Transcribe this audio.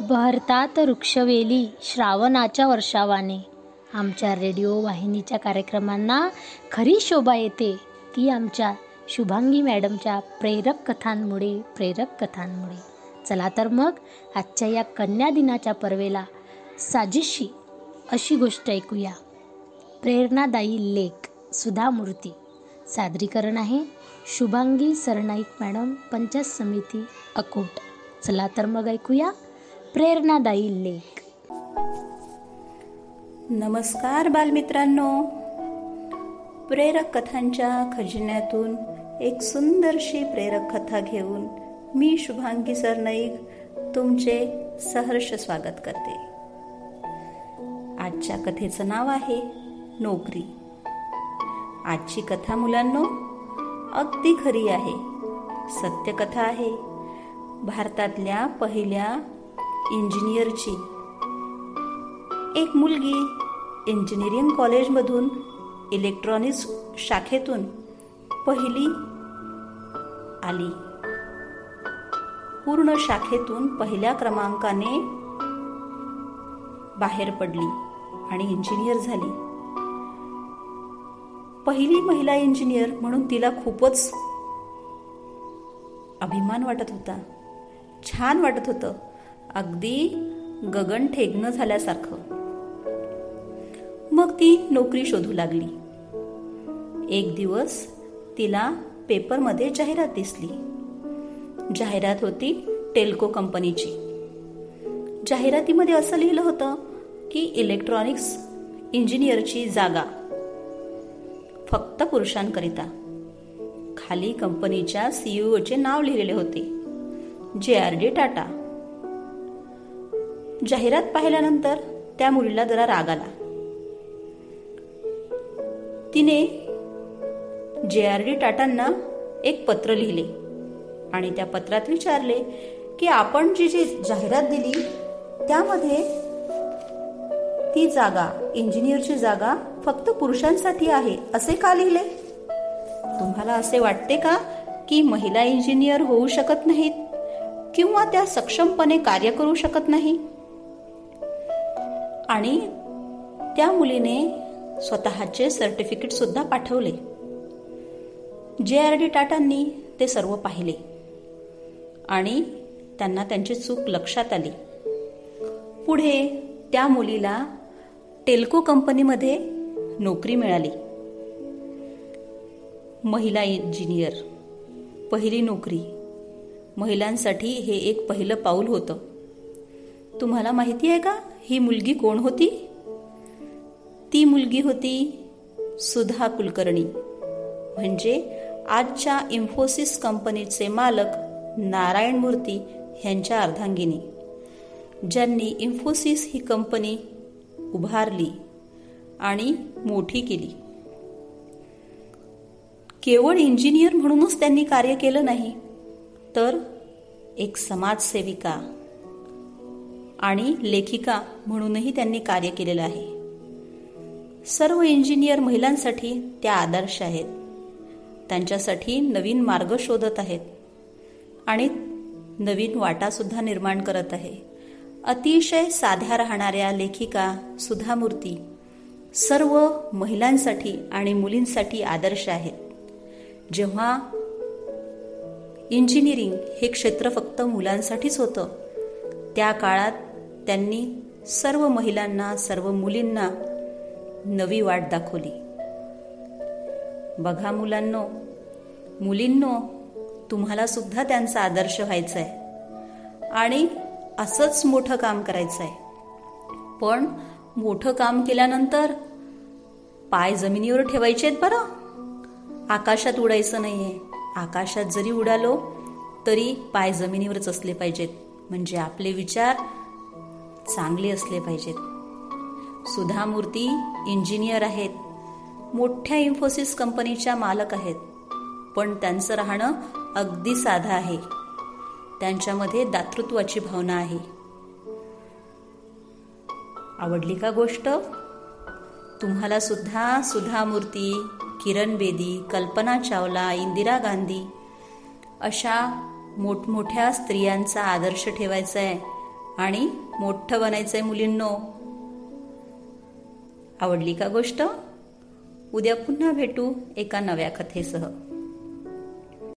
बहरतात वृक्षवेली श्रावणाच्या वर्षावाने. आमच्या रेडिओ वाहिनीच्या कार्यक्रमांना खरी शोभा येते. ती आमच्या शुभांगी मॅडमच्या प्रेरक कथांमुळे प्रेरक कथांमुळे. चला तर मग आजच्या या कन्या दिनाच्या पर्वेला साजिशी अशी गोष्ट ऐकूया. प्रेरणादायी लेख सुधा मूर्ती सादरीकरण आहे शुभांगी सरनाईक मॅडम पंचायत समिती अकोट. चला तर मग ऐकूया प्रेरणादायी लेख. नमस्कार बालमित्रांनो. प्रेरक कथांच्या खजिन्यातून एक सुंदरशी प्रेरक कथा घेऊन मी शुभांगी सरनाईक तुमचे सहर्ष स्वागत करते. आजच्या कथेचं नाव आहे नोकरी. आजची कथा मुलांनो अगदी खरी आहे. सत्यकथा आहे. भारतातल्या पहिल्या इंजिनियरची एक मुलगी इंजिनिअरिंग कॉलेजमधून इलेक्ट्रॉनिक्स शाखेतून पहिली आली. पूर्ण शाखेतून पहिल्या क्रमांकाने बाहेर पडली आणि इंजिनियर झाली. पहिली महिला इंजिनियर म्हणून तिला खूपच अभिमान वाटत होता. छान वाटत होतं. अगदी गगन ठेगणं झाल्यासारखं. मग ती नोकरी शोधू लागली. एक दिवस तिला पेपरमध्ये जाहिरात दिसली. जाहिरात होती टेल्को कंपनीची. जाहिरातीमध्ये असं लिहिलं होतं की इलेक्ट्रॉनिक्स इंजिनियरची जागा. फक्त पुरुषांकरिता. खाली कंपनीच्या सीईओचे नाव लिहिलेले होते. जे आर डी टाटा. जाहिरात पाहिल्यानंतर त्या मुलीला जरा राग आला. तिने जे आर डी टाटांना एक पत्र लिहिले आणि त्या पत्रात विचारले की आपण जी जी जाहिरात दिली त्यामध्ये ती जागा इंजिनियरची जागा फक्त पुरुषांसाठी आहे असे का लिहिले? तुम्हाला असे वाटते का की महिला इंजिनियर होऊ शकत नाहीत किंवा त्या सक्षमपणे कार्य करू शकत नाही? आणि त्या मुलीने स्वतःचे सर्टिफिकेट सुद्धा पाठवले. जे आर डी टाटांनी ते सर्व पाहिले. आणि त्यांना त्यांची चूक लक्षात आली. पुढे त्या मुलीला टेल्को कंपनीमध्ये नोकरी मिळाली. महिला इंजिनियर पहिली नोकरी. महिलांसाठी हे एक पहिलं पाऊल होतं. तुम्हाला माहिती आहे का? ही मुलगी कोण होती? ती मुलगी होती सुधा कुलकर्णी. म्हणजे आजच्या इन्फोसिस कंपनीचे मालक नारायण मूर्ती ह्यांच्या अर्धांगिनी. ज्यांनी इन्फोसिस ही कंपनी उभारली आणि मोठी केली. केवळ इंजिनियर म्हणूनच त्यांनी कार्य केलं नाही तर एक समाजसेविका आणि लेखिका म्हणूनही त्यांनी कार्य केलेलं आहे. सर्व इंजिनियर महिलांसाठी त्या आदर्श आहेत. त्यांच्यासाठी नवीन मार्ग शोधत आहेत. आणि नवीन वाटासुद्धा निर्माण करत आहे. अतिशय साध्या राहणाऱ्या लेखिका सुधामूर्ती सर्व महिलांसाठी आणि मुलींसाठी आदर्श आहेत. जेव्हा इंजिनिअरिंग हे क्षेत्र फक्त मुलांसाठीच होतं त्या काळात त्यांनी सर्व महिलांना सर्व मुलींना नवी वाट दाखवली. बघा मुलांनो मुलींनो तुम्हाला सुद्धा त्यांचा आदर्श व्हायचा आहे आणि असंच मोठं काम करायचं आहे पण मोठं काम केल्यानंतर पाय जमिनीवर ठेवायचे आहेत बरं. आकाशात उडायचं नाहीये. आकाशात जरी उडालो तरी पाय जमिनीवरच असले पाहिजेत. म्हणजे आपले विचार चांगले असले पाहिजेत. सुधा मूर्ती इंजिनियर आहेत. मोठ्या इन्फोसिस कंपनीच्या मालक आहेत. पण त्यांचं राहणं अगदी साधं आहे. त्यांच्यामध्ये दातृत्वाची भावना आहे. आवडली का गोष्ट? तुम्हाला सुद्धा सुधा मूर्ती किरण बेदी कल्पना चावला इंदिरा गांधी अशा मोठमोठ्या स्त्रियांचा आदर्श ठेवायचा आहे. आणि मोठं बनायचंय मुलींनो. आवडली का गोष्ट? उद्या पुन्हा भेटू एका नव्या कथेसह.